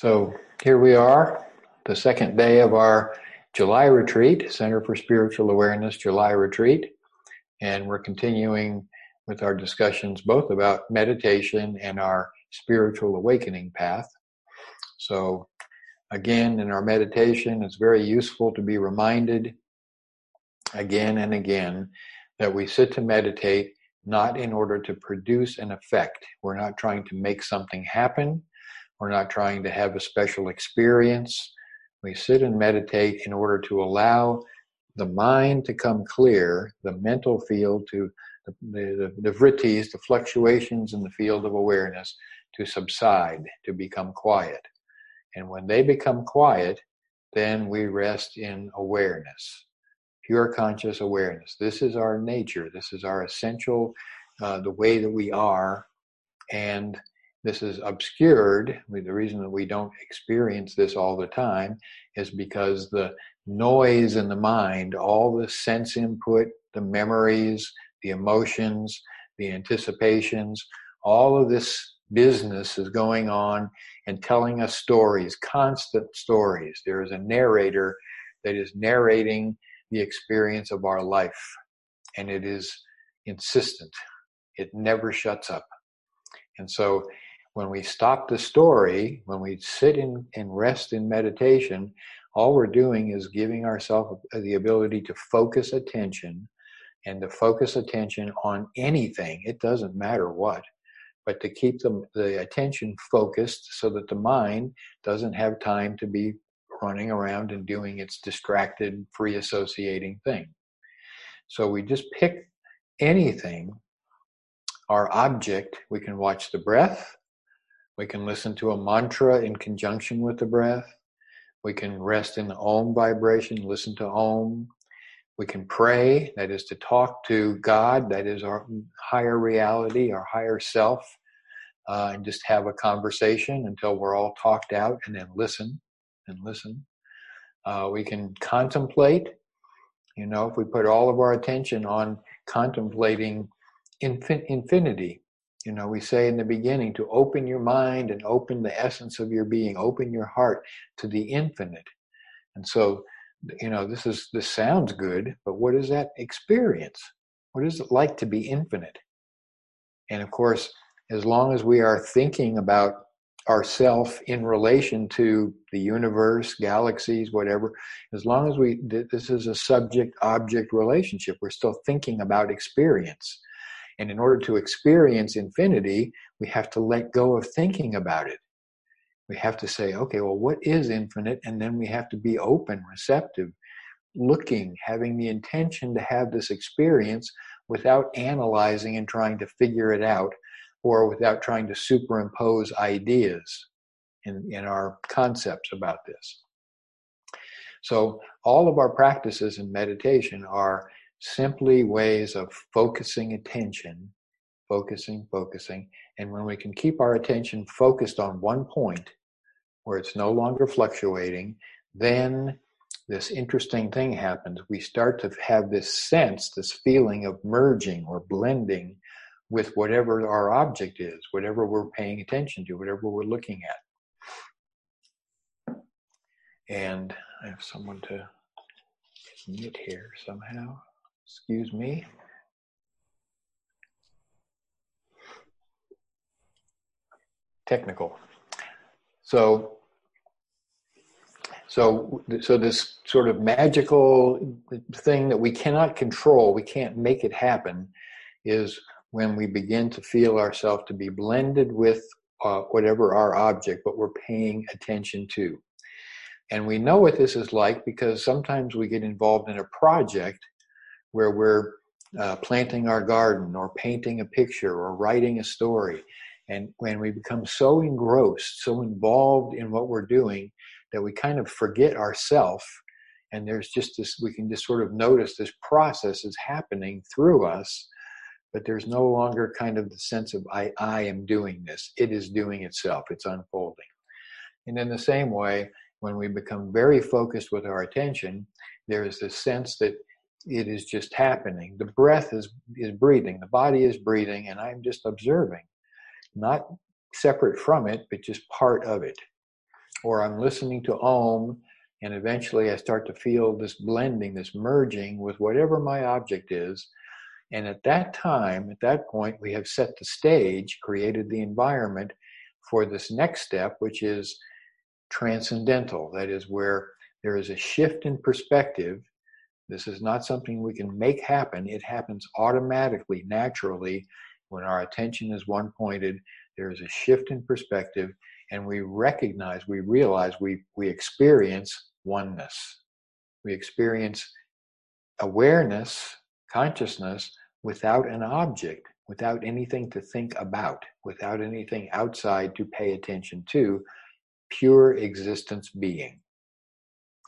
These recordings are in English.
So here we are, the second day of our July retreat, Center for Spiritual Awareness July retreat. And we're continuing with our discussions both about meditation and our spiritual awakening path. So, again, in our meditation, it's very useful to be reminded again and again that we sit to meditate not in order to produce an effect. We're not trying to make something happen. We're not trying to have a special experience. We sit and meditate in order to allow the mind to come clear, the mental field to the, the, the vrittis, the fluctuations in the field of awareness to subside, to become quiet. And when they become quiet, then we rest in awareness, pure conscious awareness. This is our nature. This is our essential, uh, the way that we are. And this is obscured. The reason that we don't experience this all the time is because the noise in the mind, all the sense input, the memories, the emotions, the anticipations, all of this business is going on and telling us stories, constant stories. There is a narrator that is narrating the experience of our life, and it is insistent. It never shuts up. And so when we stop the story, when we sit in and rest in meditation, all we're doing is giving ourselves the ability to focus attention and to focus attention on anything. It doesn't matter what, but to keep the, the attention focused so that the mind doesn't have time to be running around and doing its distracted, free associating thing. So we just pick anything, our object, we can watch the breath, we can listen to a mantra in conjunction with the breath. We can rest in the Om vibration, listen to Om. We can pray, that is to talk to God, that is our higher reality, our higher self, uh, and just have a conversation until we're all talked out and then listen and listen. Uh, we can contemplate, you know, if we put all of our attention on contemplating infin- infinity, you know, we say in the beginning to open your mind and open the essence of your being, open your heart to the infinite. And so, you know, this is this sounds good, but what is that experience? What is it like to be infinite? And of course, as long as we are thinking about ourself in relation to the universe, galaxies, whatever, as long as we this is a subject object relationship, we're still thinking about experience. And in order to experience infinity, we have to let go of thinking about it. We have to say, okay, well, what is infinite? And then we have to be open, receptive, looking, having the intention to have this experience without analyzing and trying to figure it out or without trying to superimpose ideas in, in our concepts about this. So, all of our practices in meditation are simply ways of focusing attention, focusing, focusing. And when we can keep our attention focused on one point where it's no longer fluctuating, then this interesting thing happens. We start to have this sense, this feeling of merging or blending with whatever our object is, whatever we're paying attention to, whatever we're looking at. And I have someone to knit here somehow. Excuse me. Technical. So, so, so this sort of magical thing that we cannot control, we can't make it happen, is when we begin to feel ourselves to be blended with uh, whatever our object, but we're paying attention to. And we know what this is like because sometimes we get involved in a project where we're uh, planting our garden or painting a picture or writing a story. And when we become so engrossed, so involved in what we're doing, that we kind of forget ourself, and there's just this, we can just sort of notice this process is happening through us, but there's no longer kind of the sense of I, I am doing this. It is doing itself, it's unfolding. And in the same way, when we become very focused with our attention, there is this sense that it is just happening. The breath is is breathing, the body is breathing, and I'm just observing, not separate from it, but just part of it. or I'm listening to Om, and eventually I start to feel this blending, this merging with whatever my object is. And at that time, at that point, we have set the stage, created the environment for this next step, which is transcendental. That is where there is a shift in perspective. This is not something we can make happen. It happens automatically, naturally, when our attention is one pointed. There is a shift in perspective, and we recognize, we realize, we, we experience oneness. We experience awareness, consciousness, without an object, without anything to think about, without anything outside to pay attention to, pure existence being.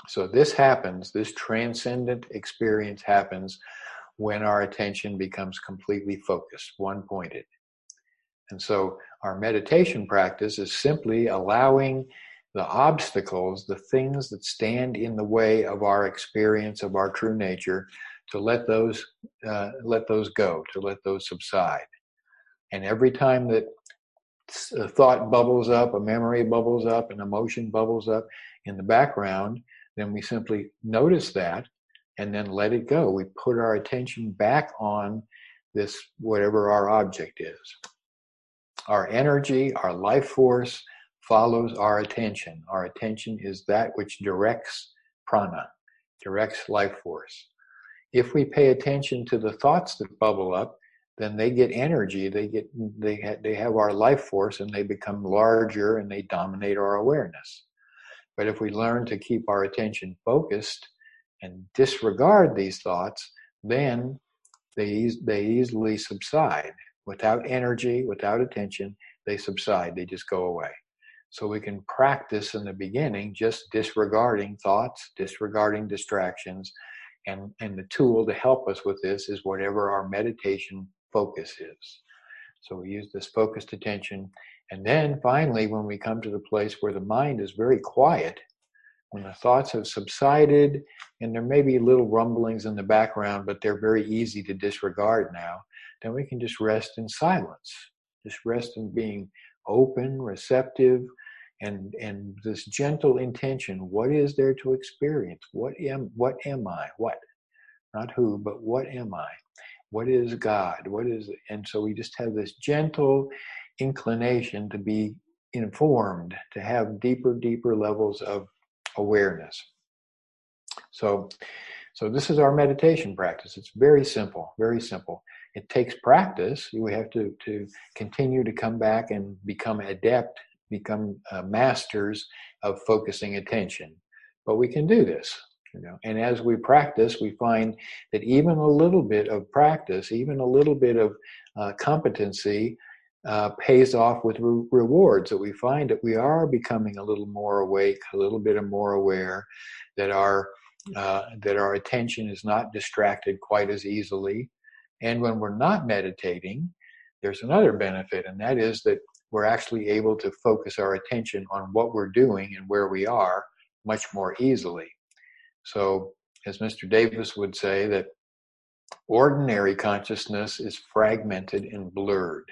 So this happens, this transcendent experience happens when our attention becomes completely focused, one pointed. And so our meditation practice is simply allowing the obstacles, the things that stand in the way of our experience of our true nature, to let those uh, let those go, to let those subside. And every time that a thought bubbles up, a memory bubbles up, an emotion bubbles up in the background, then we simply notice that and then let it go. We put our attention back on this, whatever our object is. Our energy, our life force follows our attention. Our attention is that which directs prana, directs life force. If we pay attention to the thoughts that bubble up, then they get energy they get they ha- they have our life force and they become larger and they dominate our awareness but if we learn to keep our attention focused and disregard these thoughts then they they easily subside without energy without attention they subside they just go away so we can practice in the beginning just disregarding thoughts disregarding distractions and and the tool to help us with this is whatever our meditation focus is. So we use this focused attention. And then finally, when we come to the place where the mind is very quiet, when the thoughts have subsided and there may be little rumblings in the background, but they're very easy to disregard now, then we can just rest in silence. Just rest in being open, receptive, and and this gentle intention. What is there to experience? What am what am I? What? Not who, but what am I? What is God? What is? And so we just have this gentle inclination to be informed, to have deeper, deeper levels of awareness. So, so this is our meditation practice. It's very simple, very simple. It takes practice. We have to to continue to come back and become adept, become uh, masters of focusing attention. But we can do this. You know, and as we practice, we find that even a little bit of practice, even a little bit of uh, competency, uh, pays off with re- rewards. That we find that we are becoming a little more awake, a little bit more aware, that our uh, that our attention is not distracted quite as easily. And when we're not meditating, there's another benefit, and that is that we're actually able to focus our attention on what we're doing and where we are much more easily. So, as Mr. Davis would say, that ordinary consciousness is fragmented and blurred.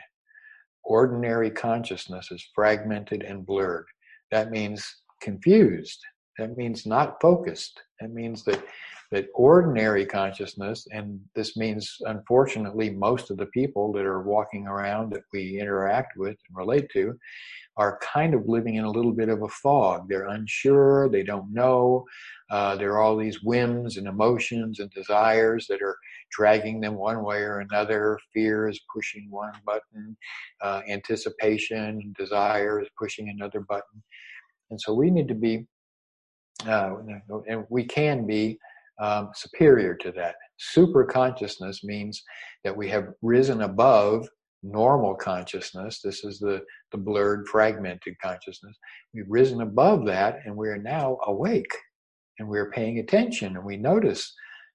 Ordinary consciousness is fragmented and blurred. That means confused. That means not focused. That means that that ordinary consciousness, and this means unfortunately most of the people that are walking around that we interact with and relate to, are kind of living in a little bit of a fog. They're unsure, they don't know. Uh, there are all these whims and emotions and desires that are dragging them one way or another. Fear is pushing one button, uh, anticipation, desire is pushing another button. And so we need to be, uh, and we can be um, superior to that. Super consciousness means that we have risen above normal consciousness. This is the, the blurred, fragmented consciousness. We've risen above that and we are now awake and we're paying attention and we notice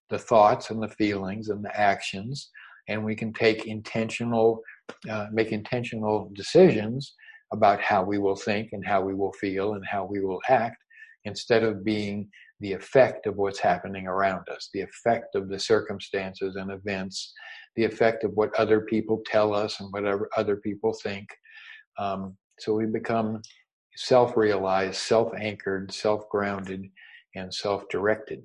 the thoughts and the feelings and the actions and we can take intentional, uh, make intentional decisions about how we will think and how we will feel and how we will act instead of being the effect of what's happening around us, the effect of the circumstances and events, the effect of what other people tell us and whatever other people think. Um, so we become self-realized, self-anchored, self-grounded, and self-directed.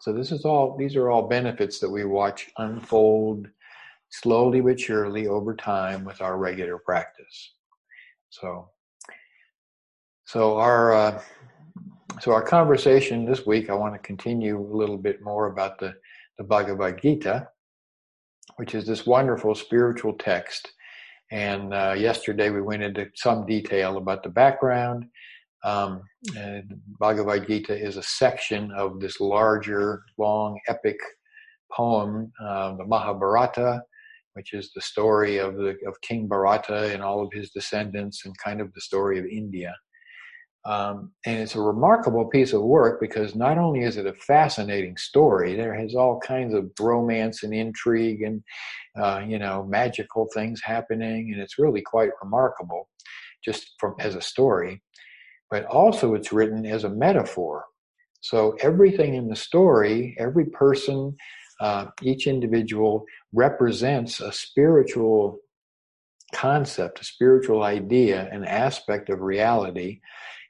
So this is all these are all benefits that we watch unfold slowly but surely over time with our regular practice. So so our uh, so our conversation this week, I want to continue a little bit more about the the Bhagavad Gita, which is this wonderful spiritual text. And uh, yesterday we went into some detail about the background um, Bhagavad Gita is a section of this larger, long, epic poem, uh, the Mahabharata, which is the story of the of King Bharata and all of his descendants, and kind of the story of India. Um, and it's a remarkable piece of work because not only is it a fascinating story, there has all kinds of romance and intrigue and uh, you know magical things happening, and it's really quite remarkable just from as a story but also it's written as a metaphor. So everything in the story, every person, uh, each individual represents a spiritual concept, a spiritual idea, an aspect of reality.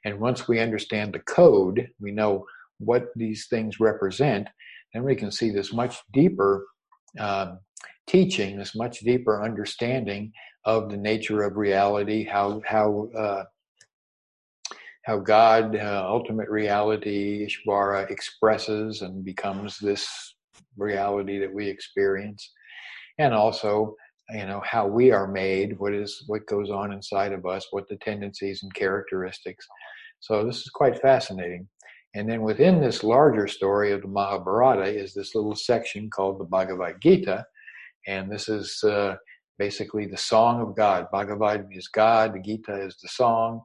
And once we understand the code, we know what these things represent, then we can see this much deeper uh, teaching, this much deeper understanding of the nature of reality, how how uh, how God, uh, ultimate reality, Ishvara, expresses and becomes this reality that we experience, and also, you know, how we are made, what is what goes on inside of us, what the tendencies and characteristics. So this is quite fascinating. And then within this larger story of the Mahabharata is this little section called the Bhagavad Gita, and this is uh, basically the song of God. Bhagavad is God, the Gita is the song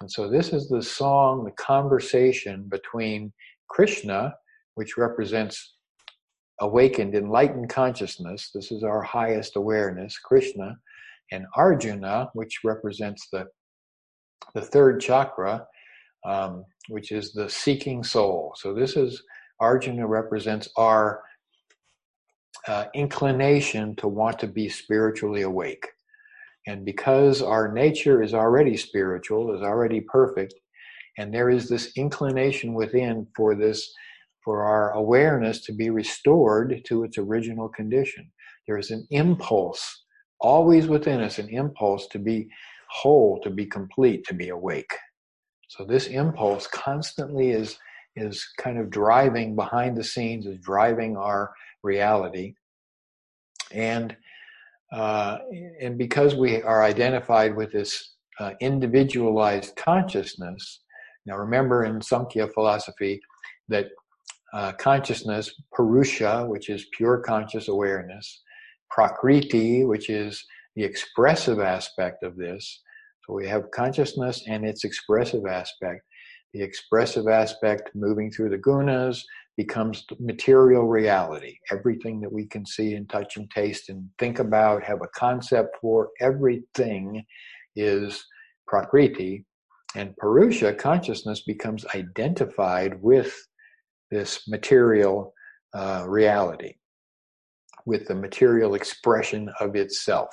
and so this is the song, the conversation between Krishna, which represents awakened, enlightened consciousness. This is our highest awareness, Krishna, and Arjuna, which represents the the third chakra, um, which is the seeking soul. So this is Arjuna represents our uh, inclination to want to be spiritually awake. And because our nature is already spiritual, is already perfect, and there is this inclination within for this, for our awareness to be restored to its original condition. There is an impulse always within us, an impulse to be whole, to be complete, to be awake. So this impulse constantly is is kind of driving behind the scenes, is driving our reality. And uh, and because we are identified with this uh, individualized consciousness, now remember in Samkhya philosophy that uh, consciousness, Purusha, which is pure conscious awareness, Prakriti, which is the expressive aspect of this. So we have consciousness and its expressive aspect. The expressive aspect moving through the gunas, becomes material reality. Everything that we can see and touch and taste and think about, have a concept for, everything is prakriti. And Purusha, consciousness, becomes identified with this material uh, reality, with the material expression of itself.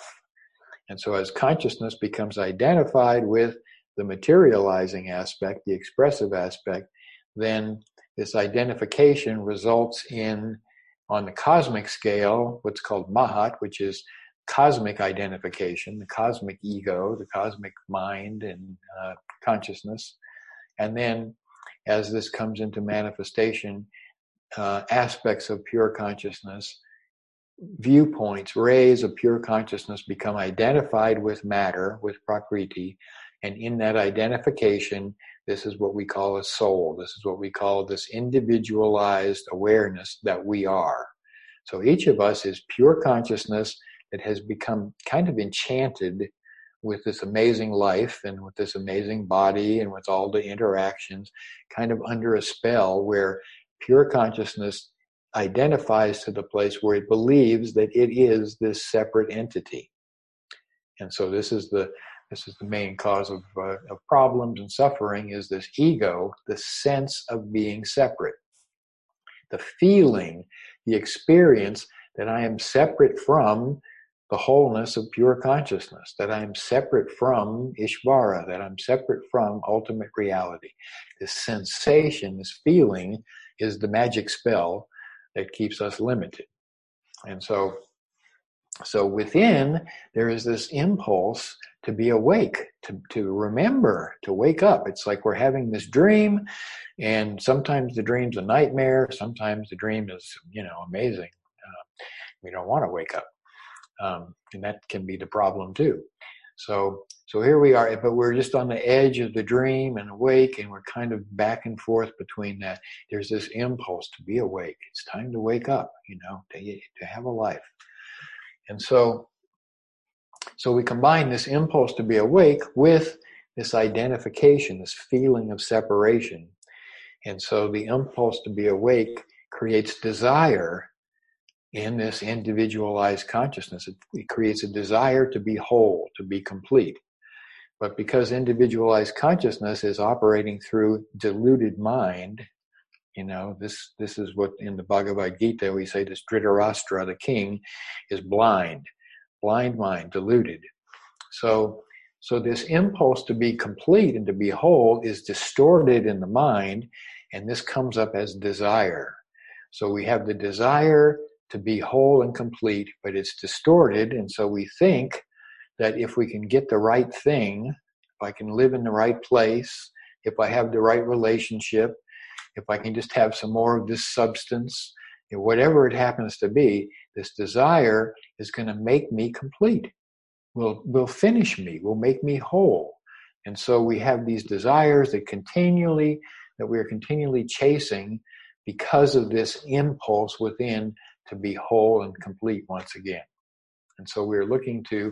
And so, as consciousness becomes identified with the materializing aspect, the expressive aspect, then this identification results in, on the cosmic scale, what's called Mahat, which is cosmic identification, the cosmic ego, the cosmic mind and uh, consciousness. And then as this comes into manifestation, uh, aspects of pure consciousness, viewpoints, rays of pure consciousness become identified with matter, with Prakriti, and in that identification, this is what we call a soul. This is what we call this individualized awareness that we are. So each of us is pure consciousness that has become kind of enchanted with this amazing life and with this amazing body and with all the interactions, kind of under a spell where pure consciousness identifies to the place where it believes that it is this separate entity. And so this is the this is the main cause of, uh, of problems and suffering is this ego the sense of being separate the feeling the experience that i am separate from the wholeness of pure consciousness, that I'm separate from Ishvara, that I'm separate from ultimate reality. This sensation, this feeling is the magic spell that keeps us limited. And so, so within, there is this impulse to be awake, to, to remember, to wake up. It's like we're having this dream, and sometimes the dream's a nightmare, sometimes the dream is, you know, amazing. Uh, we don't want to wake up. Um, and that can be the problem too. So, so here we are, but we're just on the edge of the dream and awake, and we're kind of back and forth between that. There's this impulse to be awake. It's time to wake up, you know, to, to have a life. And so, so we combine this impulse to be awake with this identification, this feeling of separation. And so the impulse to be awake creates desire in this individualized consciousness. It, it, creates a desire to be whole, to be complete. But because individualized consciousness is operating through deluded mind, you know, this, this is what in the Bhagavad Gita we say this Dhritarashtra, the king, is blind, blind mind, deluded. So, so this impulse to be complete and to be whole is distorted in the mind, and this comes up as desire. So we have the desire to be whole and complete, but it's distorted. And so we think that if we can get the right thing, if I can live in the right place, if I have the right relationship, if I can just have some more of this substance, whatever it happens to be, this desire is going to make me complete. Will will finish me. Will make me whole. And so we have these desires that continually that we are continually chasing because of this impulse within to be whole and complete once again. And so we're looking to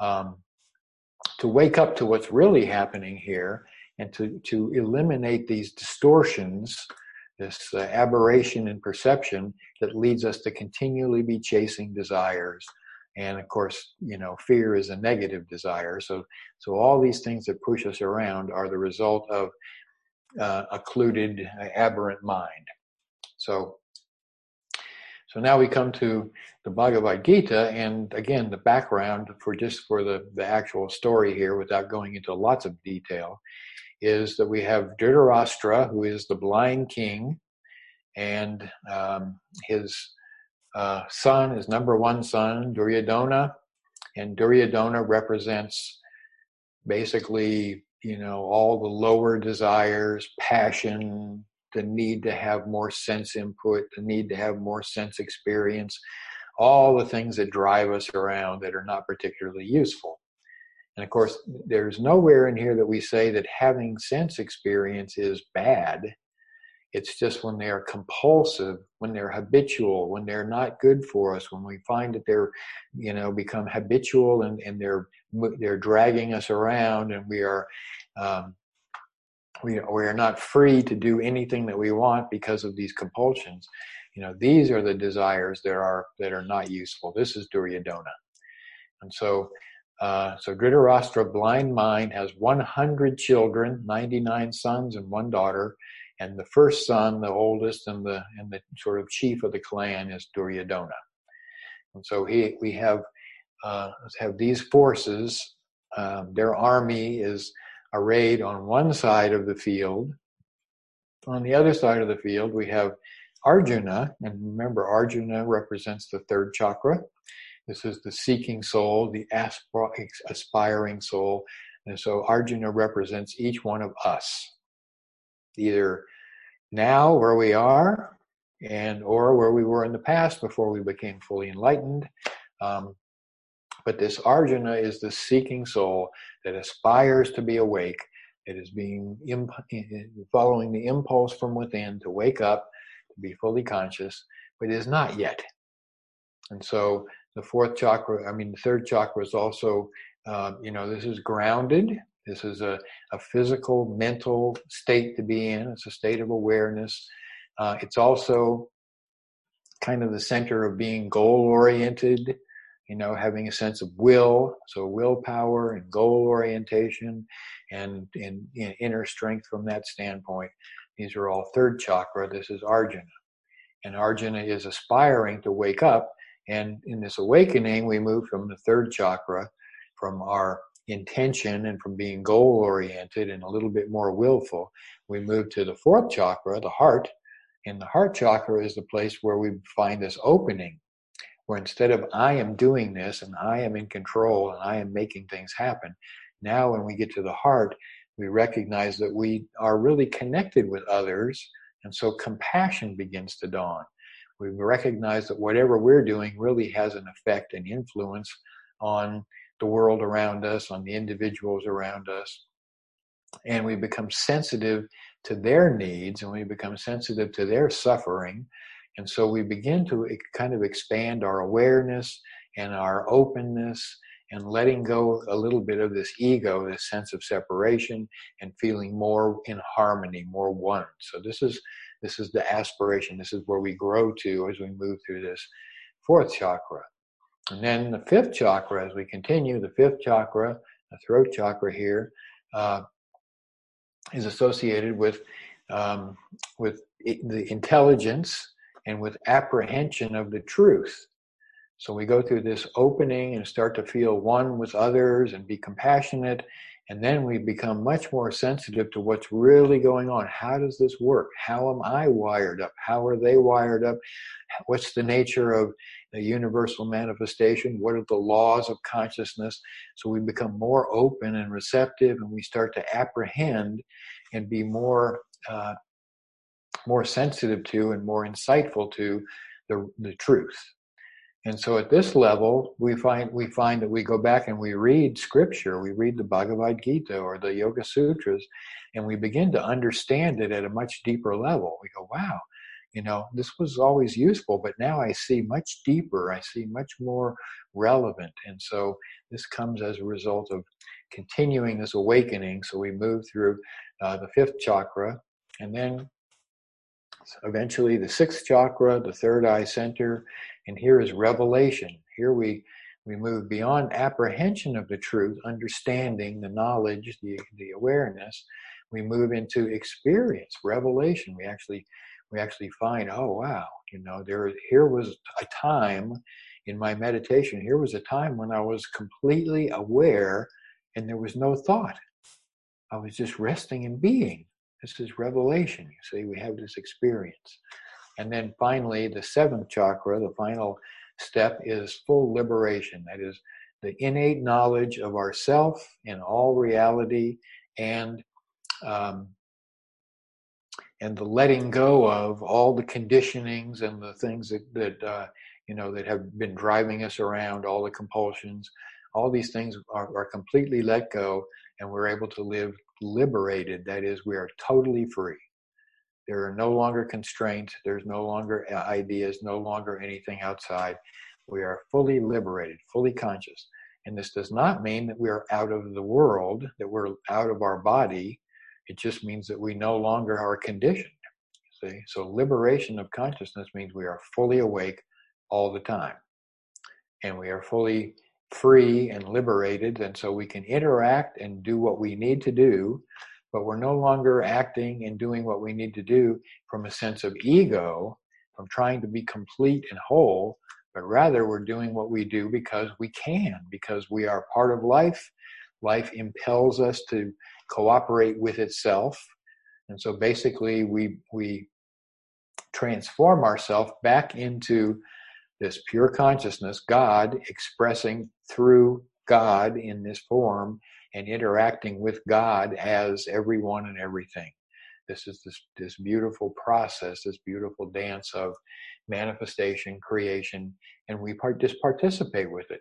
um, to wake up to what's really happening here and to, to eliminate these distortions, this uh, aberration in perception that leads us to continually be chasing desires. And of course, you know, fear is a negative desire. So, so all these things that push us around are the result of uh, occluded, uh, aberrant mind. So, so now we come to the Bhagavad Gita, and again, the background for just for the, the actual story here, without going into lots of detail, is that we have Dhritarashtra, who is the blind king, and um, his uh, son, his number one son, Duryodhana, and Duryodhana represents basically, you know, all the lower desires, passion, the need to have more sense input, the need to have more sense experience, all the things that drive us around that are not particularly useful. And of course, there's nowhere in here that we say that having sense experience is bad. It's just when they are compulsive, when they're habitual, when they're not good for us, when we find that they're, you know, become habitual and, and they're they're dragging us around, and we are um, we, we are not free to do anything that we want because of these compulsions. You know, these are the desires that are that are not useful. This is Duryodhana. And so uh, so Dhritarashtra, blind mind, has 100 children, 99 sons and one daughter, and the first son, the oldest and the and the sort of chief of the clan, is Duryodhana. And so he, we have uh, have these forces. Um, their army is arrayed on one side of the field. On the other side of the field, we have Arjuna, and remember, Arjuna represents the third chakra. This is the seeking soul, the aspiring soul. And so Arjuna represents each one of us, either now where we are, and or where we were in the past before we became fully enlightened. Um, but this Arjuna is the seeking soul that aspires to be awake, It is being imp- following the impulse from within to wake up, to be fully conscious, but is not yet. And so the fourth chakra, I mean, the third chakra is also, uh, you know, this is grounded. This is a, a physical, mental state to be in. It's a state of awareness. Uh, it's also kind of the center of being goal oriented you know, having a sense of will, so willpower and goal orientation and, and, and inner strength from that standpoint. These are all third chakra. This is Arjuna. And Arjuna is aspiring to wake up And in this awakening, we move from the third chakra, from our intention and from being goal oriented and a little bit more willful. We move to the fourth chakra, the heart. And the heart chakra is the place where we find this opening, where instead of I am doing this and I am in control and I am making things happen, now when we get to the heart, we recognize that we are really connected with others. And so compassion begins to dawn. We recognize that whatever we're doing really has an effect and influence on the world around us, on the individuals around us. And we become sensitive to their needs and we become sensitive to their suffering. And so we begin to kind of expand our awareness and our openness and letting go a little bit of this ego, this sense of separation, and feeling more in harmony, more one. So this is this is the aspiration. This is where we grow to as we move through this fourth chakra. And then the fifth chakra, as we continue, the fifth chakra, the throat chakra here, uh, is associated with um, with the intelligence and with apprehension of the truth. So we go through this opening and start to feel one with others and be compassionate. And then we become much more sensitive to what's really going on. How does this work? How am I wired up? How are they wired up? What's the nature of the universal manifestation? What are the laws of consciousness? So we become more open and receptive and we start to apprehend and be more. Uh, more sensitive to and more insightful to the, the truth and so at this level, we find we find that we go back and we read scripture, we read the Bhagavad Gita or the Yoga Sutras, and we begin to understand it at a much deeper level. We go, wow, you know, this was always useful, but now I see much deeper, I see much more relevant. And so this comes as a result of continuing this awakening. So we move through uh, the fifth chakra, and then eventually the sixth chakra, the third eye center, and here is revelation. Here we we move beyond apprehension of the truth, understanding the knowledge, the, the awareness. We move into experience, revelation. We actually we actually find, oh wow, you know, there here was a time in my meditation, here was a time when I was completely aware and there was no thought. I was just resting and being. This is revelation. You see, we have this experience. And then finally, the seventh chakra, the final step, is full liberation. That is the innate knowledge of ourself and all reality and um, and the letting go of all the conditionings and the things that, that uh, you know that have been driving us around, all the compulsions, all these things are, are completely let go, and we're able to live liberated. That is, we are totally free. There are no longer constraints. There's no longer uh, ideas, no longer anything outside. We are fully liberated, fully conscious. And this does not mean that we are out of the world, that we're out of our body. It just means that we no longer are conditioned. See? So liberation of consciousness means we are fully awake all the time. And we are fully free and liberated. And so we can interact and do what we need to do but we're no longer acting and doing what we need to do from a sense of ego, from trying to be complete and whole, but rather we're doing what we do because we can, because we are part of life. Life impels us to cooperate with itself. And so basically, we, we transform ourselves back into this pure consciousness, God expressing through God in this form and interacting with God as everyone and everything. This is this, this beautiful process, this beautiful dance of manifestation, creation, and we part, just participate with it.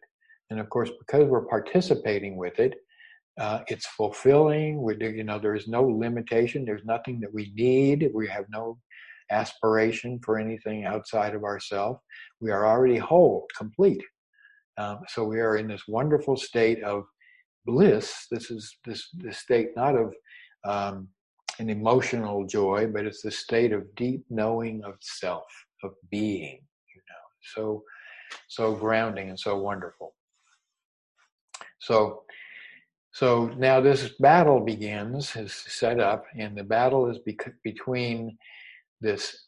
And of course, because we're participating with it, uh, it's fulfilling. We do, you know, there is no limitation. There's nothing that we need. We have no aspiration for anything outside of ourselves. We are already whole, complete. Um, so we are in this wonderful state of bliss. This is this this state not of um, an emotional joy, but it's the state of deep knowing of self, of being. You know, so so grounding and so wonderful. So so now this battle begins, is set up, and the battle is bec- between this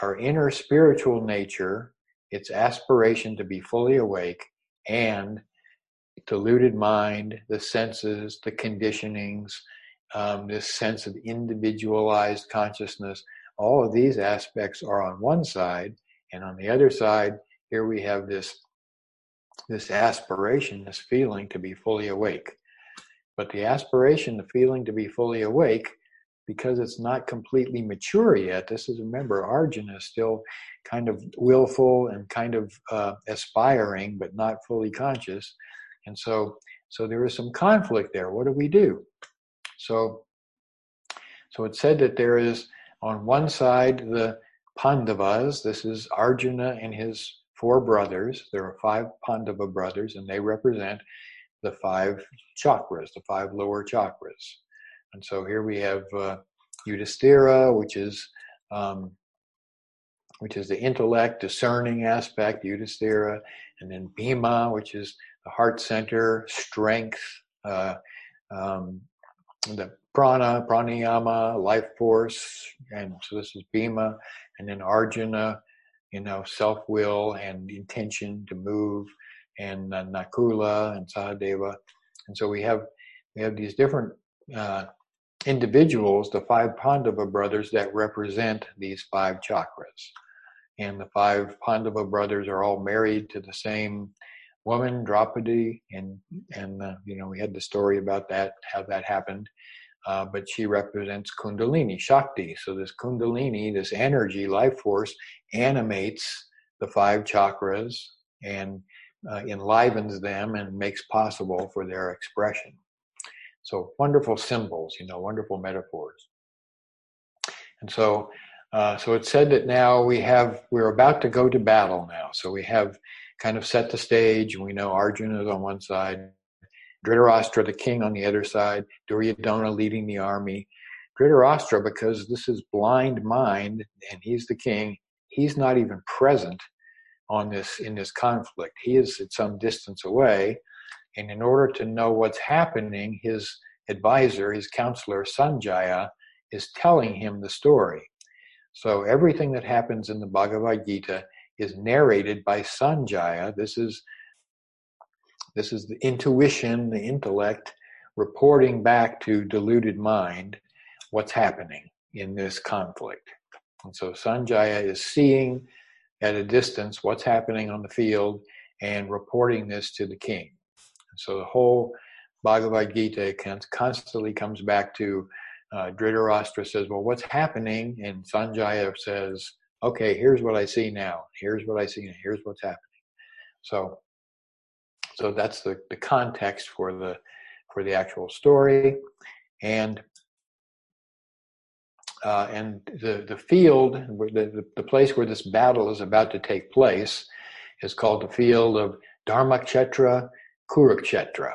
our inner spiritual nature its aspiration to be fully awake, and deluded mind, the senses, the conditionings, um, this sense of individualized consciousness, all of these aspects are on one side, and on the other side, here we have this this aspiration, this feeling to be fully awake. But the aspiration, the feeling to be fully awake, because it's not completely mature yet. This is remember, Arjuna is still kind of willful and kind of uh, aspiring, but not fully conscious, and so so there is some conflict there. What do we do? So so it said that there is on one side the Pandavas. This is Arjuna and his four brothers. There are five Pandava brothers, and they represent the five chakras, the five lower chakras. And so here we have uh, which is um, which is the intellect, discerning aspect, Yudhisthira, and then Bhima, which is the heart center, strength, uh, um, the prana, pranayama, life force, and so this is Bhima, and then Arjuna, you know, self will and intention to move, and uh, Nakula and Sahadeva, and so we have we have these different uh, individuals, the five Pandava brothers, that represent these five chakras, and the five Pandava brothers are all married to the same woman, Draupadi, and and uh, you know we had the story about that, how that happened. Uh, but she represents Kundalini, Shakti. So this Kundalini, this energy, life force, animates the five chakras and uh, enlivens them and makes possible for their expression. So wonderful symbols, you know, wonderful metaphors. And so, uh, so it said that now we have we're about to go to battle now. So we have kind of set the stage. And we know Arjuna is on one side, Dhritarashtra, the king, on the other side, Duryodhana leading the army. Dhritarashtra, because this is blind mind and he's the king, he's not even present on this in this conflict. He is at some distance away, and in order to know what's happening, his advisor, his counselor, Sanjaya, is telling him the story. So everything that happens in the Bhagavad Gita is narrated by Sanjaya. This is this is the intuition, the intellect, reporting back to deluded mind what's happening in this conflict. And so Sanjaya is seeing at a distance what's happening on the field and reporting this to the king. So the whole Bhagavad Gita constantly comes back to uh, Dhritarashtra says, Well, what's happening? And Sanjaya says, Okay, here's what I see now. Here's what I see. Here's what's happening. So, so that's the, the context for the for the actual story, and uh, and the, the field, the, the place where this battle is about to take place, is called the field of Dharmakshetra Kurukshetra.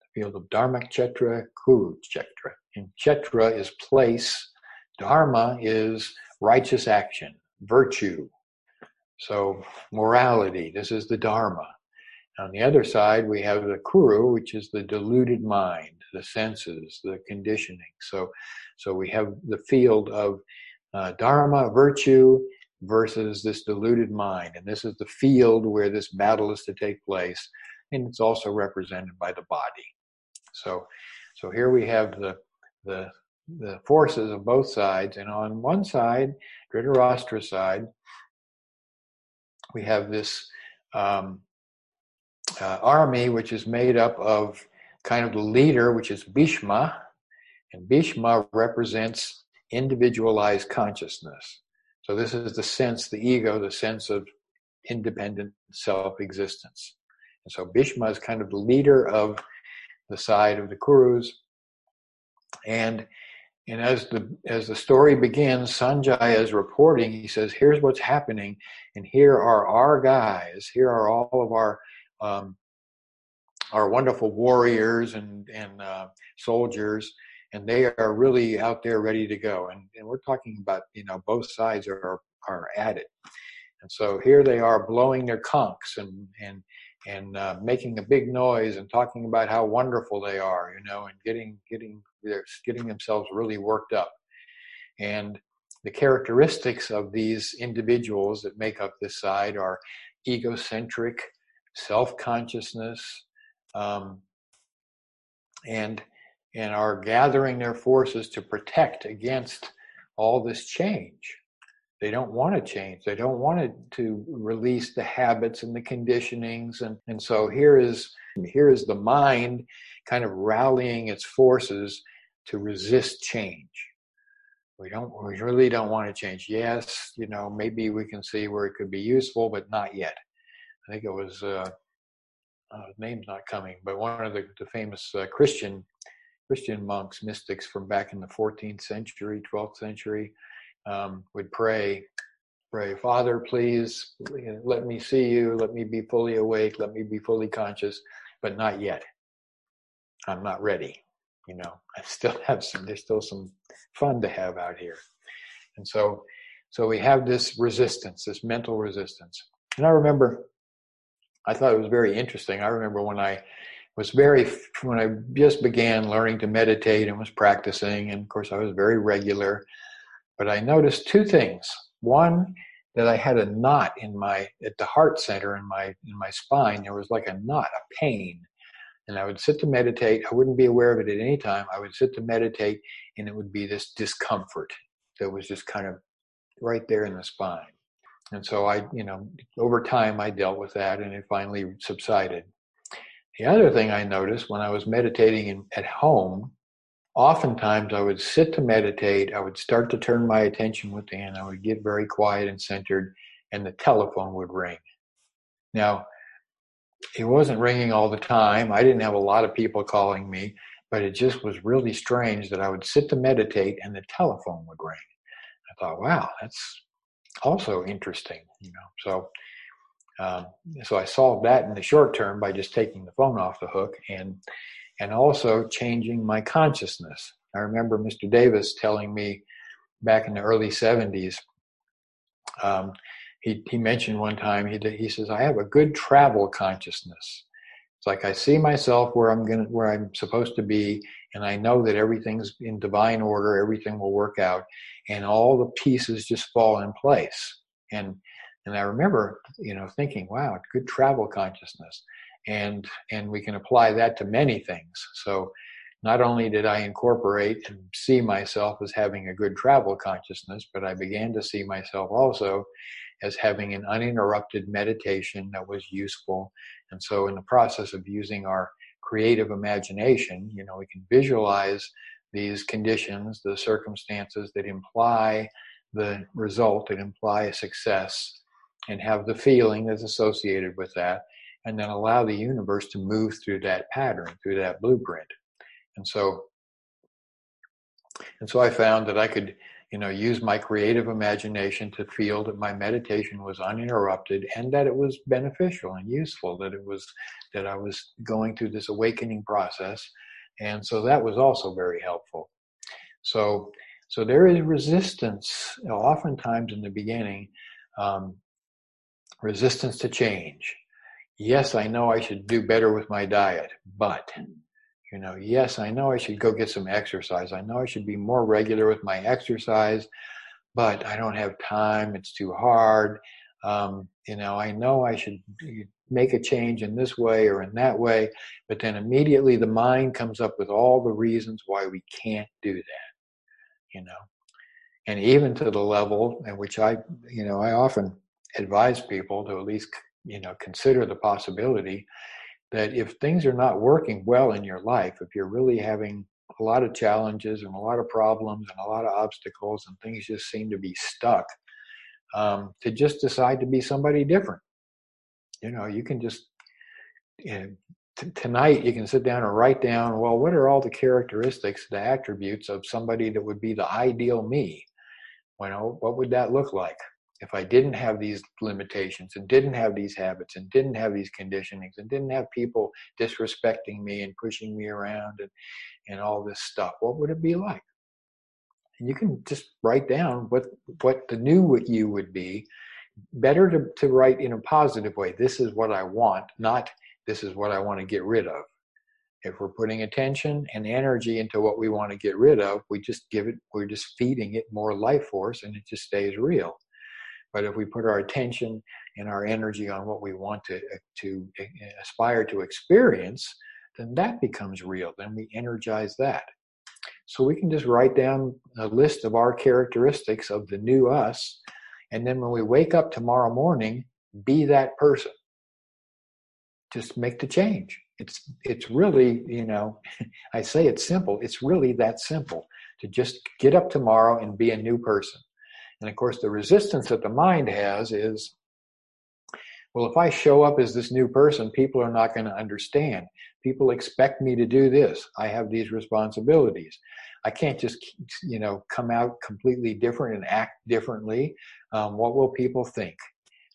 The field of Dharmakshetra Kurukshetra. And Kshetra is place, Dharma is righteous action, virtue. So, morality, this is the Dharma. On the other side, we have the Kuru, which is the deluded mind, the senses, the conditioning. So, so we have the field of uh, dharma, virtue, versus this deluded mind. And this is the field where this battle is to take place. And it's also represented by the body. So, so here we have the, the, the forces of both sides. And on one side, Dhritarashtra's side, we have this um, uh, army which is made up of kind of the leader, which is Bhishma, and Bhishma represents individualized consciousness. So this is the sense, the ego, the sense of independent self-existence. And so Bhishma is kind of the leader of the side of the Kurus. And and as the as the story begins, Sanjaya is reporting. He says, "Here's what's happening, and here are our guys. Here are all of our um, our wonderful warriors and and uh, soldiers, and they are really out there ready to go. And, and we're talking about, you know, both sides are, are at it. And so here they are blowing their conchs and, and, and uh, making a big noise and talking about how wonderful they are, you know, and getting, getting, getting themselves really worked up. And the characteristics of these individuals that make up this side are egocentric, self consciousness, um, and and are gathering their forces to protect against all this change. They don't want to change. They don't want to, release the habits and the conditionings. And, and so here is here is the mind kind of rallying its forces to resist change. We don't we really don't want to change. Yes, you know, maybe we can see where it could be useful, but not yet. I think it was uh, uh, name's not coming, but one of the, the famous uh, Christian Christian monks, mystics from back in the 14th century, 12th century, um, would pray, pray, Father, please let me see you, let me be fully awake, let me be fully conscious, but not yet. I'm not ready. You know, I still have some. There's still some fun to have out here, and so, so we have this resistance, this mental resistance. And I remember, I thought it was very interesting. I remember when I was very when I just began learning to meditate and was practicing, and of course I was very regular. But I noticed two things. One, that I had a knot in my at the heart center in my in my spine. There was like a knot, a pain. And I would sit to meditate. I wouldn't be aware of it at any time. I would sit to meditate, and it would be this discomfort that was just kind of right there in the spine. And so I, you know, over time I dealt with that, and it finally subsided. The other thing I noticed when I was meditating in, at home, oftentimes I would sit to meditate, I would start to turn my attention within, I would get very quiet and centered, and the telephone would ring. Now, it wasn't ringing all the time. I didn't have a lot of people calling me, but it just was really strange that I would sit to meditate and the telephone would ring. I thought, wow, that's also interesting, you know. So um, so I solved that in the short term by just taking the phone off the hook and and also changing my consciousness. I remember Mr. Davis telling me back in the early 70s. Um, he he mentioned one time he he says I have a good travel consciousness. It's like I see myself where I'm gonna where I'm supposed to be, and I know that everything's in divine order. Everything will work out, and all the pieces just fall in place. And and I remember, you know, thinking, wow, good travel consciousness. And and we can apply that to many things. So not only did I incorporate and see myself as having a good travel consciousness, but I began to see myself also as having an uninterrupted meditation that was useful. And so in the process of using our creative imagination, you know, we can visualize these conditions, the circumstances that imply the result, that imply success, and have the feeling that's associated with that, and then allow the universe to move through that pattern, through that blueprint. And so, and so I found that I could, you know, use my creative imagination to feel that my meditation was uninterrupted and that it was beneficial and useful, that it was, that I was going through this awakening process. And so that was also very helpful. So, so there is resistance, you know, oftentimes in the beginning, um, resistance to change. Yes, I know I should do better with my diet, but you know, yes, I know I should go get some exercise. I know I should be more regular with my exercise, but I don't have time. It's too hard. Um, you know, I know I should make a change in this way or in that way, but then immediately the mind comes up with all the reasons why we can't do that. You know, and even to the level at which I, you know, I often advise people to at least you know consider the possibility that if things are not working well in your life if you're really having a lot of challenges and a lot of problems and a lot of obstacles and things just seem to be stuck um, to just decide to be somebody different. You know you can just you know, t- tonight you can sit down and write down well what are all the characteristics the attributes of somebody that would be the ideal me? You know what would that look like if I didn't have these limitations and didn't have these habits and didn't have these conditionings and didn't have people disrespecting me and pushing me around and, and all this stuff, what would it be like? And you can just write down what what the new you would be. Better to, to write in a positive way. This is what I want, not this is what I want to get rid of. If we're putting attention and energy into what we want to get rid of, we just give it, we're just feeding it more life force and it just stays real. But if we put our attention and our energy on what we want to, uh, to uh, uh, aspire to experience, then that becomes real. Then we energize that. So we can just write down a list of our characteristics of the new us. And then when we wake up tomorrow morning, be that person. Just make the change. It's it's really, you know, I say it's simple. It's really that simple to just get up tomorrow and be a new person. And of course, the resistance that the mind has is well, if I show up as this new person, people are not going to understand. People expect me to do this. I have these responsibilities. I can't just, you know, come out completely different and act differently. Um, what will people think?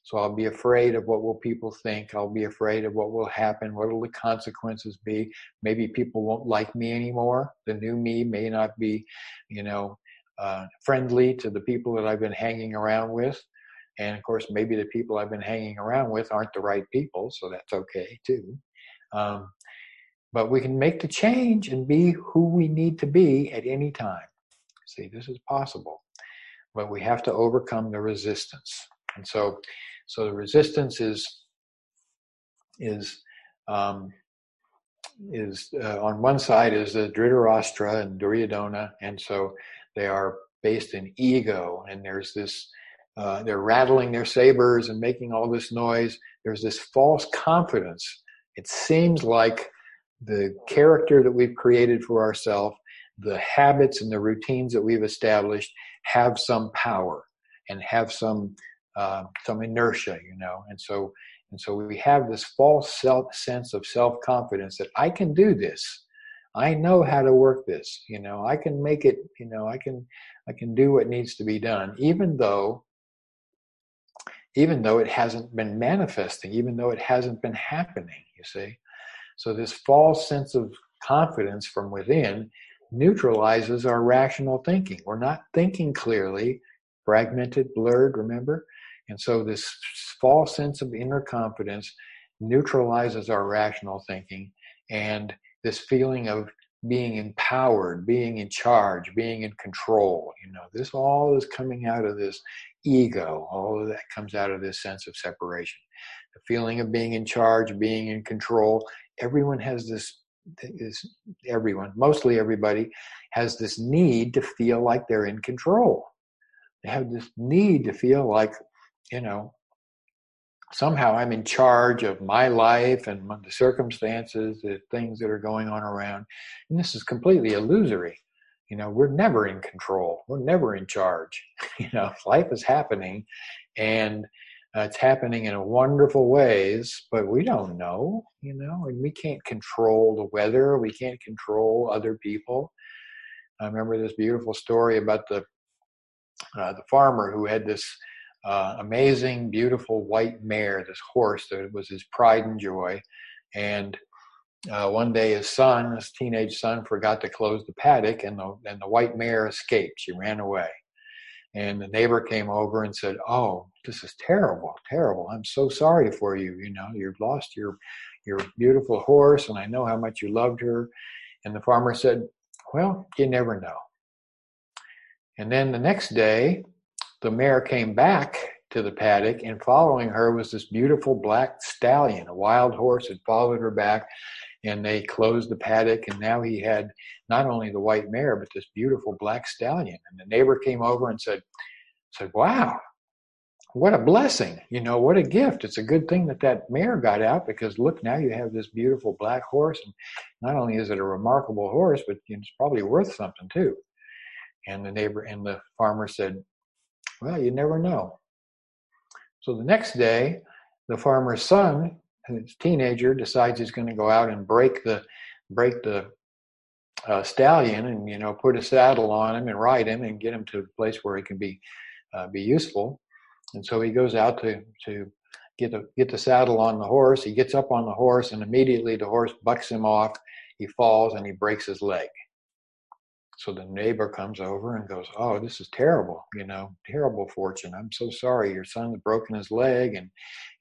So I'll be afraid of what will people think. I'll be afraid of what will happen. What will the consequences be? Maybe people won't like me anymore. The new me may not be, you know, uh, friendly to the people that I've been hanging around with. And of course, maybe the people I've been hanging around with aren't the right people, so that's okay too. Um, but we can make the change and be who we need to be at any time. See, this is possible, but we have to overcome the resistance. And so, so the resistance is is um, is uh, on one side is the Dhritarashtra and Duryodhana, and so they are based in ego, and there's this uh, they're rattling their sabers and making all this noise. There's this false confidence. It seems like the character that we've created for ourselves, the habits and the routines that we've established have some power and have some uh, some inertia, you know. And so and so we have this false self sense of self confidence that I can do this. I know how to work this. You know, I can make it. You know, I can I can do what needs to be done, even though even though it hasn't been manifesting, even though it hasn't been happening, you see. So, this false sense of confidence from within neutralizes our rational thinking. We're not thinking clearly, fragmented, blurred, remember? And so, this false sense of inner confidence neutralizes our rational thinking and this feeling of being empowered, being in charge, being in control. You know, this all is coming out of this ego. All of that comes out of this sense of separation. The feeling of being in charge, being in control. Everyone has this is everyone, mostly everybody, has this need to feel like they're in control. They have this need to feel like, you know, somehow I'm in charge of my life and the circumstances, the things that are going on around. And this is completely illusory. You know, we're never in control. We're never in charge. you know, life is happening and uh, it's happening in wonderful ways, but we don't know, you know, and we can't control the weather. We can't control other people. I remember this beautiful story about the uh, the farmer who had this uh, amazing, beautiful white mare, this horse that was his pride and joy. And uh, one day his son, his teenage son, forgot to close the paddock, and the and the white mare escaped. She ran away, and the neighbor came over and said, "Oh, this is terrible, terrible. I'm so sorry for you. You know, you've lost your your beautiful horse, and I know how much you loved her." And the farmer said, "Well, you never know." And then the next day, the mare came back to the paddock, and following her was this beautiful black stallion. A wild horse had followed her back, and they closed the paddock. And now he had not only the white mare, but this beautiful black stallion. And the neighbor came over and said, "said Wow, what a blessing! You know, what a gift! It's a good thing that that mare got out because look, now you have this beautiful black horse, and not only is it a remarkable horse, but it's probably worth something too." And the neighbor and the farmer said, well, you never know. So the next day, the farmer's son, his teenager, decides he's going to go out and break the break the uh, stallion and you know put a saddle on him and ride him and get him to a place where he can be uh, be useful. And so he goes out to to get the get the saddle on the horse. He gets up on the horse and immediately the horse bucks him off. He falls and he breaks his leg. So the neighbor comes over and goes, "Oh, this is terrible. You know, terrible fortune. I'm so sorry. Your son's broken his leg, and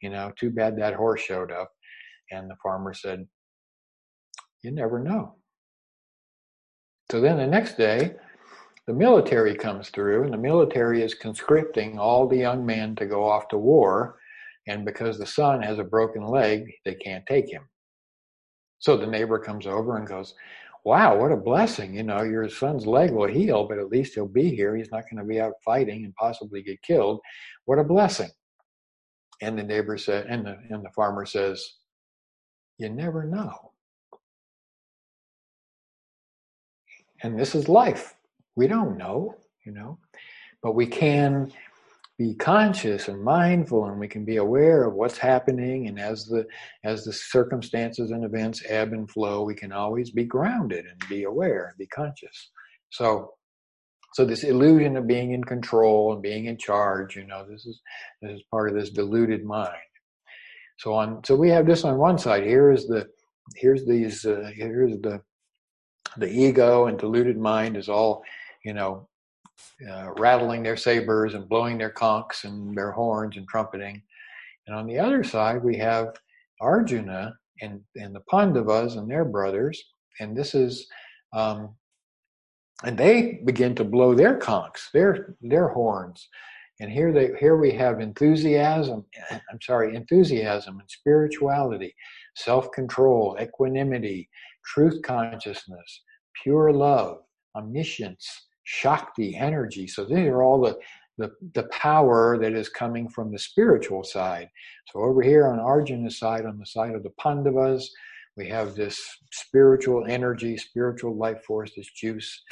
you know, too bad that horse showed up." And the farmer said, You never know. So then the next day, the military comes through, and the military is conscripting all the young men to go off to war. And because the son has a broken leg, they can't take him. So the neighbor comes over and goes, Wow, what a blessing. You know, your son's leg will heal, but at least he'll be here. He's not going to be out fighting and possibly get killed. What a blessing. And the neighbor said, and the, and the farmer says, You never know. And this is life. We don't know, you know, but we can be conscious and mindful and we can be aware of what's happening and as the as the circumstances and events ebb and flow we can always be grounded and be aware and be conscious. So so this illusion of being in control and being in charge you know this is this is part of this deluded mind. So on so we have this on one side. Here is the here's these uh, here's the the ego and deluded mind is all you know uh, rattling their sabers and blowing their conchs and their horns and trumpeting. And on the other side, we have Arjuna and, and the Pandavas and their brothers. And this is, um, and they begin to blow their conchs, their their horns. And here they here we have enthusiasm. I'm sorry, enthusiasm and spirituality, self-control, equanimity, truth consciousness, pure love, omniscience, Shakti energy. So these are all the, the, the power that is coming from the spiritual side. So over here on Arjuna's side, on the side of the Pandavas, we have this spiritual energy, spiritual life force, this juice.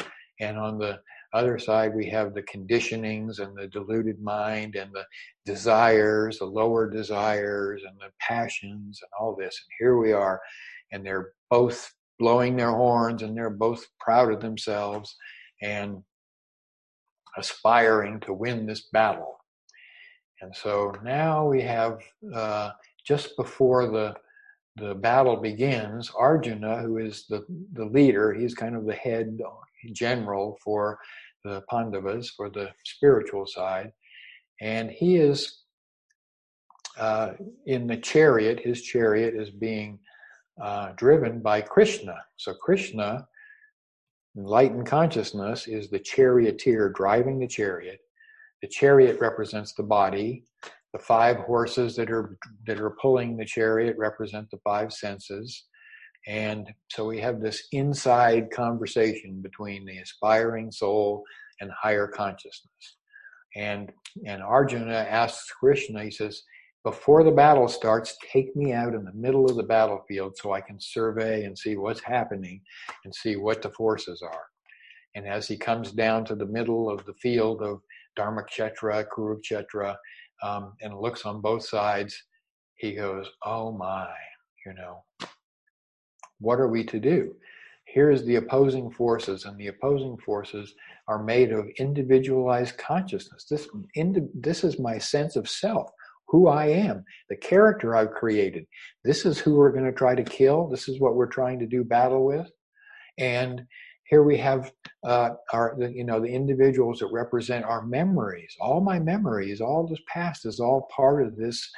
And on the other side, we have the conditionings and the deluded mind and the desires, the lower desires and the passions and all this. And here we are, and they're both blowing their horns and they're both proud of themselves and aspiring to win this battle. And so now we have uh, just before the the battle begins, Arjuna, who is the, the leader, he's kind of the head general for the Pandavas, for the spiritual side, and he is uh, in the chariot. His chariot is being uh, driven by Krishna. So Krishna Enlightened consciousness is the charioteer driving the chariot. The chariot represents the body. The five horses that are that are pulling the chariot represent the five senses. And so we have this inside conversation between the aspiring soul and higher consciousness. And and Arjuna asks Krishna, he says, before the battle starts, take me out in the middle of the battlefield so I can survey and see what's happening and see what the forces are. And as he comes down to the middle of the field of Dharmakshetra, Kurukshetra, um, and looks on both sides, he goes, Oh my, you know, what are we to do? Here's the opposing forces, and the opposing forces are made of individualized consciousness. This, this is my sense of self who I am, the character I've created. This is who we're going to try to kill. This is what we're trying to do battle with. And here we have uh, our, you know, the individuals that represent our memories. All my memories, all this past is all part of this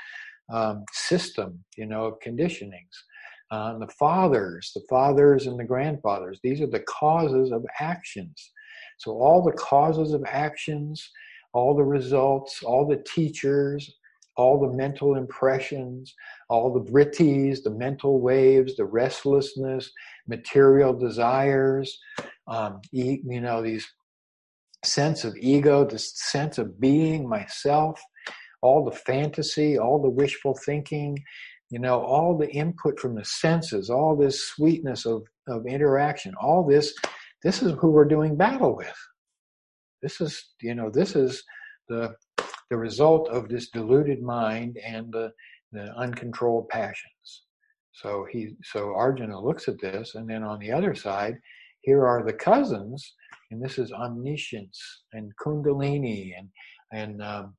um, system, you know, of conditionings. Uh, the fathers, the fathers and the grandfathers, these are the causes of actions. So all the causes of actions, all the results, all the teachers, all the mental impressions, all the vrittis, the mental waves, the restlessness, material desires, um, you know, these sense of ego, this sense of being myself, all the fantasy, all the wishful thinking, you know, all the input from the senses, all this sweetness of, of interaction, all this, this is who we're doing battle with. This is, you know, this is the the result of this deluded mind and the, the uncontrolled passions. So he, so Arjuna looks at this, and then on the other side, here are the cousins, and this is omniscience and kundalini and and um,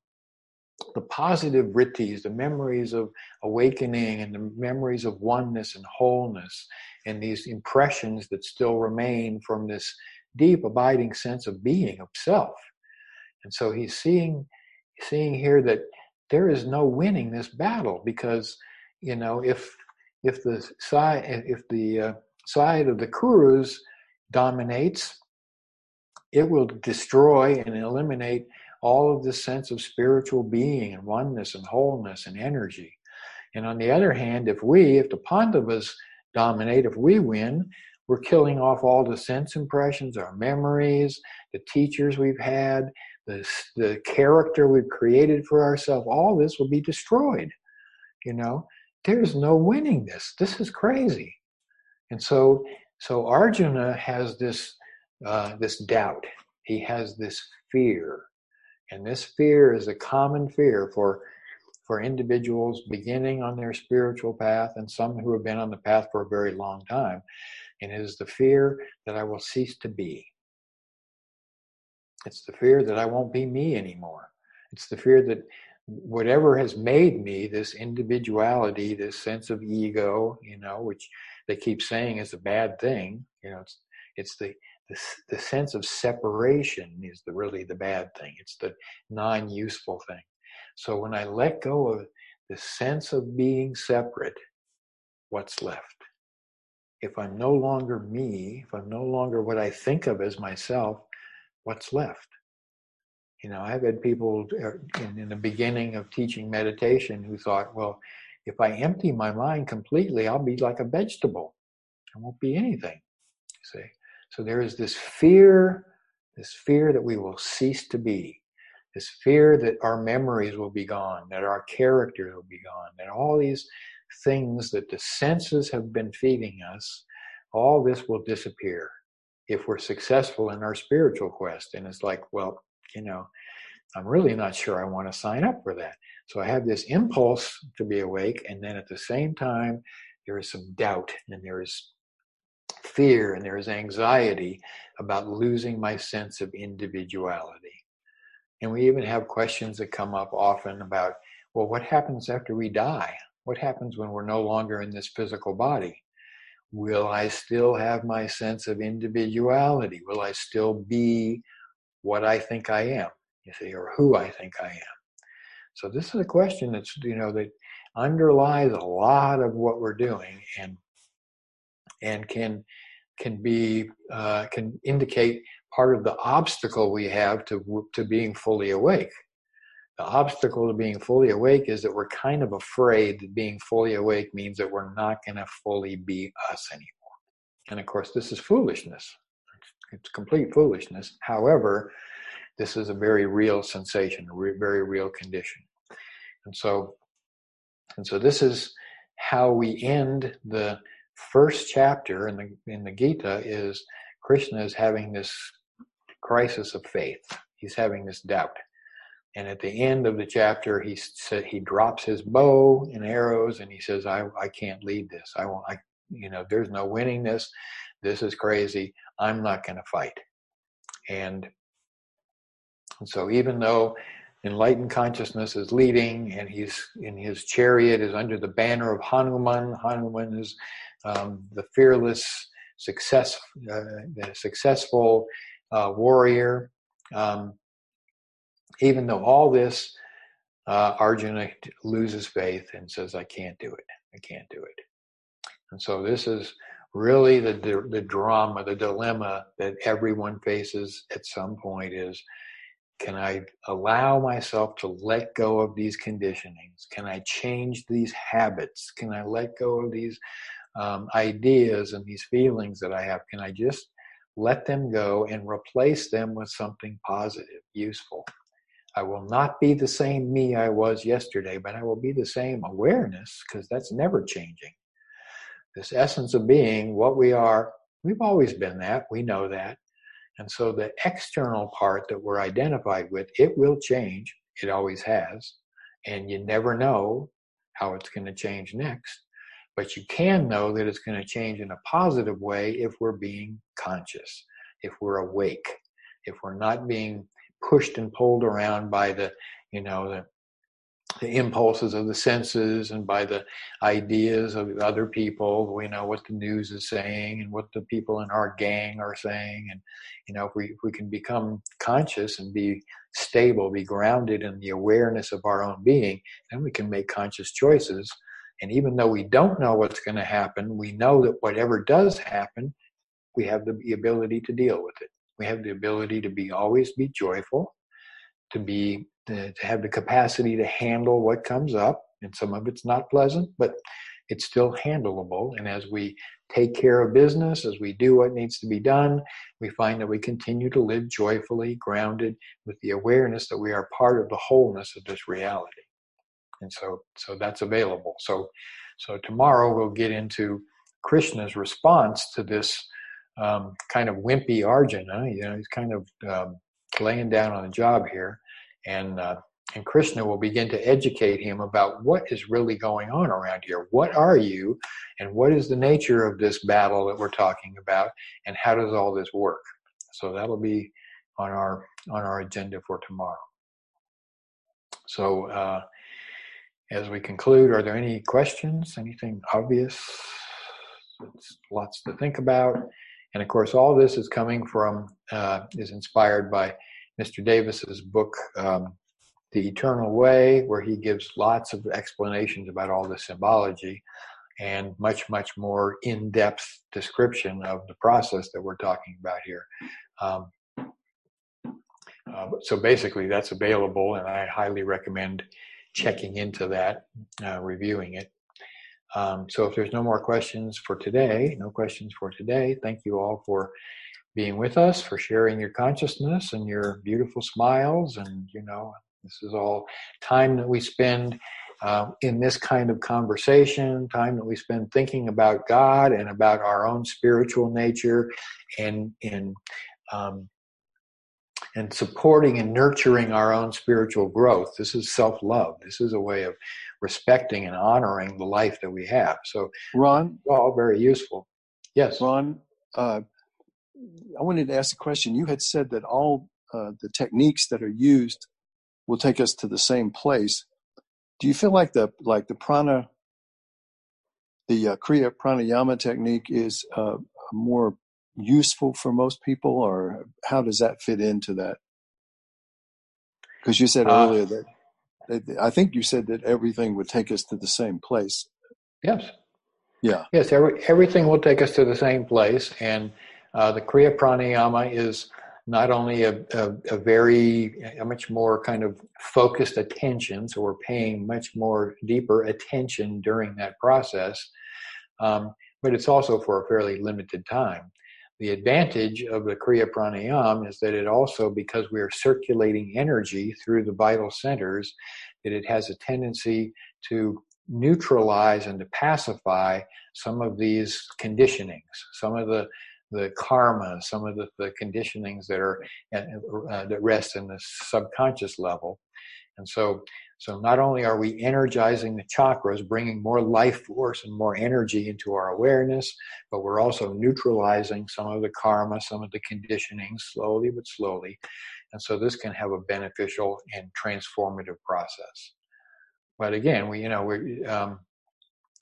the positive vrittis, the memories of awakening and the memories of oneness and wholeness, and these impressions that still remain from this deep abiding sense of being, of self. And so he's seeing seeing here that there is no winning this battle because you know if if the side if the uh, side of the Kurus dominates, it will destroy and eliminate all of the sense of spiritual being and oneness and wholeness and energy. And on the other hand, if we, if the Pandavas dominate, if we win, we're killing off all the sense impressions, our memories, the teachers we've had, the, the character we've created for ourselves. All this will be destroyed. You know, there's no winning this. This is crazy. And so, so Arjuna has this uh, this doubt. He has this fear, and this fear is a common fear for for individuals beginning on their spiritual path and some who have been on the path for a very long time. And it is the fear that I will cease to be. It's the fear that I won't be me anymore. It's the fear that whatever has made me this individuality, this sense of ego, you know, which they keep saying is a bad thing, you know, it's it's the the, the sense of separation is the really the bad thing. It's the non-useful thing. So when I let go of the sense of being separate, what's left? If I'm no longer me, if I'm no longer what I think of as myself, what's left? You know, I've had people uh, in, in the beginning of teaching meditation who thought, well, if I empty my mind completely, I'll be like a vegetable. I won't be anything. See? So there is this fear, this fear that we will cease to be this fear that our memories will be gone, that our character will be gone, that all these things that the senses have been feeding us, all this will disappear if we're successful in our spiritual quest. And it's like, well, you know, I'm really not sure I want to sign up for that. So I have this impulse to be awake, and then at the same time, there is some doubt and there is fear and there is anxiety about losing my sense of individuality. And we even have questions that come up often about, well, what happens after we die? What happens when we're no longer in this physical body? Will I still have my sense of individuality? Will I still be what I think I am, you see, or who I think I am? So this is a question that's, you know, that underlies a lot of what we're doing and and can can be uh, can indicate part of the obstacle we have to to being fully awake. The obstacle to being fully awake is that we're kind of afraid that being fully awake means that we're not going to fully be us anymore. And of course, this is foolishness. It's complete foolishness. However, this is a very real sensation, a very real condition. And so, and so this is how we end the first chapter in the in the Gita is Krishna is having this crisis of faith. He's having this doubt. And at the end of the chapter, he said he drops his bow and arrows, and he says, "I I can't lead this. I won't. I you know, there's no winning this. This is crazy. I'm not going to fight." And, and so, even though enlightened consciousness is leading, and he's in his chariot is under the banner of Hanuman. Hanuman is um, the fearless, success, uh, the successful uh, warrior. Um, even though all this, uh, Arjuna loses faith and says, I can't do it. I can't do it. And so this is really the, the, drama, the dilemma that everyone faces at some point is, can I allow myself to let go of these conditionings? Can I change these habits? Can I let go of these um, ideas and these feelings that I have? Can I just let them go and replace them with something positive, useful. I will not be the same me I was yesterday, but I will be the same awareness because that's never changing. This essence of being, what we are, we've always been that, we know that. And so the external part that we're identified with, it will change. It always has. And you never know how it's going to change next. But you can know that it's going to change in a positive way if we're being conscious, if we're awake, if we're not being pushed and pulled around by the, you know, the, the impulses of the senses and by the ideas of other people. We know what the news is saying and what the people in our gang are saying. And, you know, if we, if we can become conscious and be stable, be grounded in the awareness of our own being, then we can make conscious choices And even though we don't know what's going to happen, we know that whatever does happen, we have the ability to deal with it. We have the ability to be always be joyful, to be to have the capacity to handle what comes up, and some of it's not pleasant, but it's still handleable. And as we take care of business, as we do what needs to be done, we find that we continue to live joyfully, grounded with the awareness that we are part of the wholeness of this reality. And so, so that's available. So, so tomorrow we'll get into Krishna's response to this um, kind of wimpy Arjuna. You know, he's kind of um, laying down on the job here, and uh, and Krishna will begin to educate him about what is really going on around here. What are you, and what is the nature of this battle that we're talking about, and how does all this work? So that'll be on our on our agenda for tomorrow. So uh, as we conclude, are there any questions? Anything obvious? It's lots to think about. And of course, all this is coming from, uh, is inspired by Mr. Davis's book, um, The Eternal Way, where he gives lots of explanations about all the symbology and much, much more in depth description of the process that we're talking about here. Um, uh, so basically, that's available, and I highly recommend checking into that, uh, reviewing it. Um, so if there's no more questions for today, no questions for today, thank you all for being with us, for sharing your consciousness and your beautiful smiles. And, you know, this is all time that we spend uh, in this kind of conversation, time that we spend thinking about God and about our own spiritual nature and in um, and supporting and nurturing our own spiritual growth. This is self love. This is a way of respecting and honoring the life that we have. So, Ron, all very useful. Yes, Ron. Uh, I wanted to ask a question. You had said that all uh, the techniques that are used will take us to the same place. Do you feel like the like the prana, the uh, Kriya pranayama technique is uh, more useful for most people, or how does that fit into that? Because you said uh, earlier that, that, I think you said that everything would take us to the same place. Yes. Yeah. Yes. Every, everything will take us to the same place, and uh, the Kriya Pranayama is not only a, a, a, very a much more kind of focused attention, so we're paying much more deeper attention during that process, um, but it's also for a fairly limited time. The advantage of the Kriya Pranayam is that it also, because we are circulating energy through the vital centers, that it has a tendency to neutralize and to pacify some of these conditionings, some of the the karma, some of the, the conditionings that are uh, that rest in the subconscious level, and so so not only are we energizing the chakras, bringing more life force and more energy into our awareness, but we're also neutralizing some of the karma, some of the conditioning, slowly but slowly. And so this can have a beneficial and transformative process. But again, we you know we um,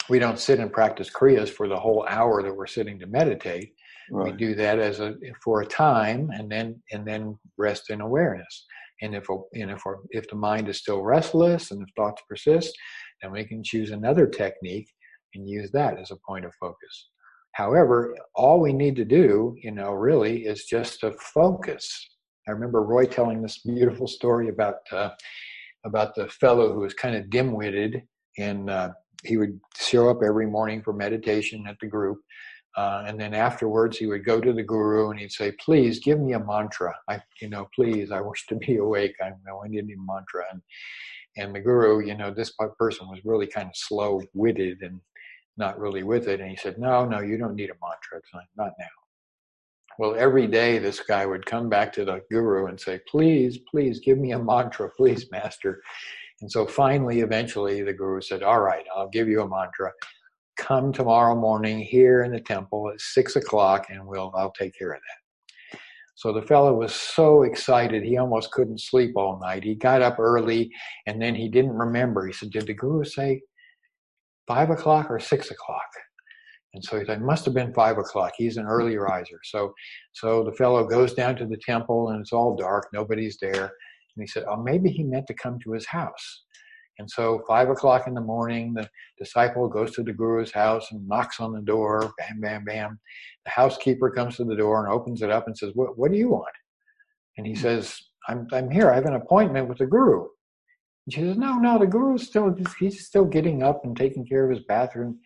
we don't sit and practice kriyas for the whole hour that we're sitting to meditate. Right. We do that as a for a time, and then and then rest in awareness. And if, and if, if the mind is still restless and if thoughts persist, then we can choose another technique and use that as a point of focus. However, all we need to do, you know, really is just to focus. I remember Roy telling this beautiful story about uh, about the fellow who was kind of dim-witted, and uh, he would show up every morning for meditation at the group, uh, and then afterwards, he would go to the guru and he'd say, "Please give me a mantra. I, you know, please, I wish to be awake. I I need a mantra." And and the guru, you know, this person was really kind of slow-witted and not really with it. And he said, "No, no, you don't need a mantra. It's not, not now." Well, every day this guy would come back to the guru and say, "Please, please, give me a mantra, please, master." And so finally, eventually, the guru said, "All right, I'll give you a mantra." Come tomorrow morning here in the temple at six o'clock and we'll I'll take care of that. So the fellow was so excited he almost couldn't sleep all night. He got up early and then he didn't remember. He said, Did the guru say five o'clock or six o'clock? And so he said, must have been five o'clock. He's an early riser. So so the fellow goes down to the temple and it's all dark, nobody's there. And he said, Oh, maybe he meant to come to his house. And so, five o'clock in the morning, the disciple goes to the guru's house and knocks on the door. Bam, bam, bam. The housekeeper comes to the door and opens it up and says, "What, what do you want?" And he hmm. says, "I'm, I'm here. I have an appointment with the guru." And she says, "No, no. The guru's still he's still getting up and taking care of his bathroom."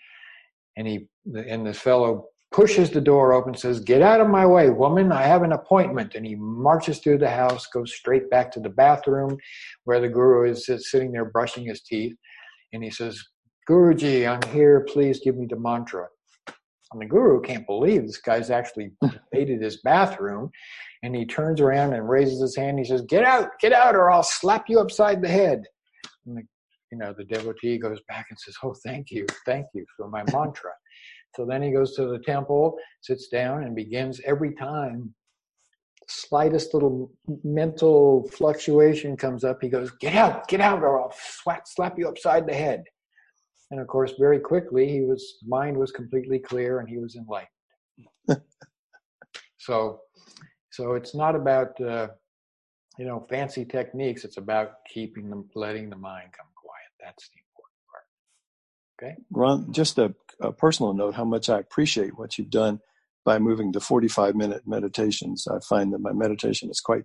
And he and this fellow pushes the door open, says, Get out of my way, woman, I have an appointment. And he marches through the house, goes straight back to the bathroom where the guru is sitting there brushing his teeth. And he says, Guruji, I'm here, please give me the mantra. And the guru can't believe this guy's actually invaded his bathroom. And he turns around and raises his hand. He says, Get out, get out, or I'll slap you upside the head. And the, you know, the devotee goes back and says, Oh, thank you, thank you for my mantra. So then he goes to the temple, sits down, and begins every time slightest little mental fluctuation comes up, he goes, Get out, get out, or I'll slap, slap you upside the head. And of course, very quickly, he was mind was completely clear and he was enlightened. so, so it's not about uh, you know fancy techniques. It's about keeping them, letting the mind come quiet. That's the important part. Okay. Ron, just a, a, personal note, how much I appreciate what you've done by moving to 45 minute meditations. I find that my meditation is quite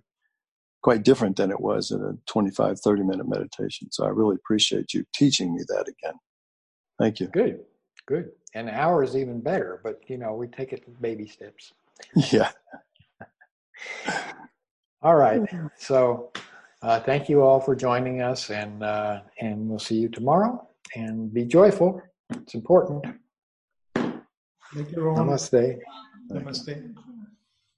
quite different than it was in a 25, 30 minute meditation. So I really appreciate you teaching me that again. Thank you. Good, good. An hour is even better, but you know, we take it baby steps. Yeah. all right. So uh, thank you all for joining us, and uh, and we'll see you tomorrow and be joyful. It's important. Thank you, Ron. Namaste. Namaste.